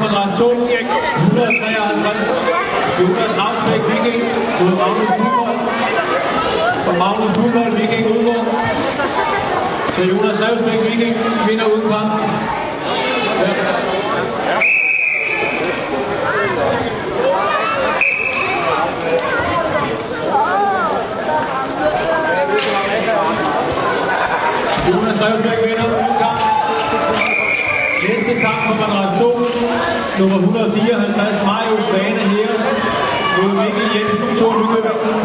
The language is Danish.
Næste kamp 2, 153. Jonas Ravsbæk Viking mod Magnus Buchholm. Og Magnus Buchholm Viking udgår. Så Jonas Ravsbæk Viking vinder uden kamp. Ja. Jonas Revsberg vinder uden kamp. Næste kamp på madras 2, nummer 154, Mario Svane Heres mod Mikkel Jensen, to Lykkevæk.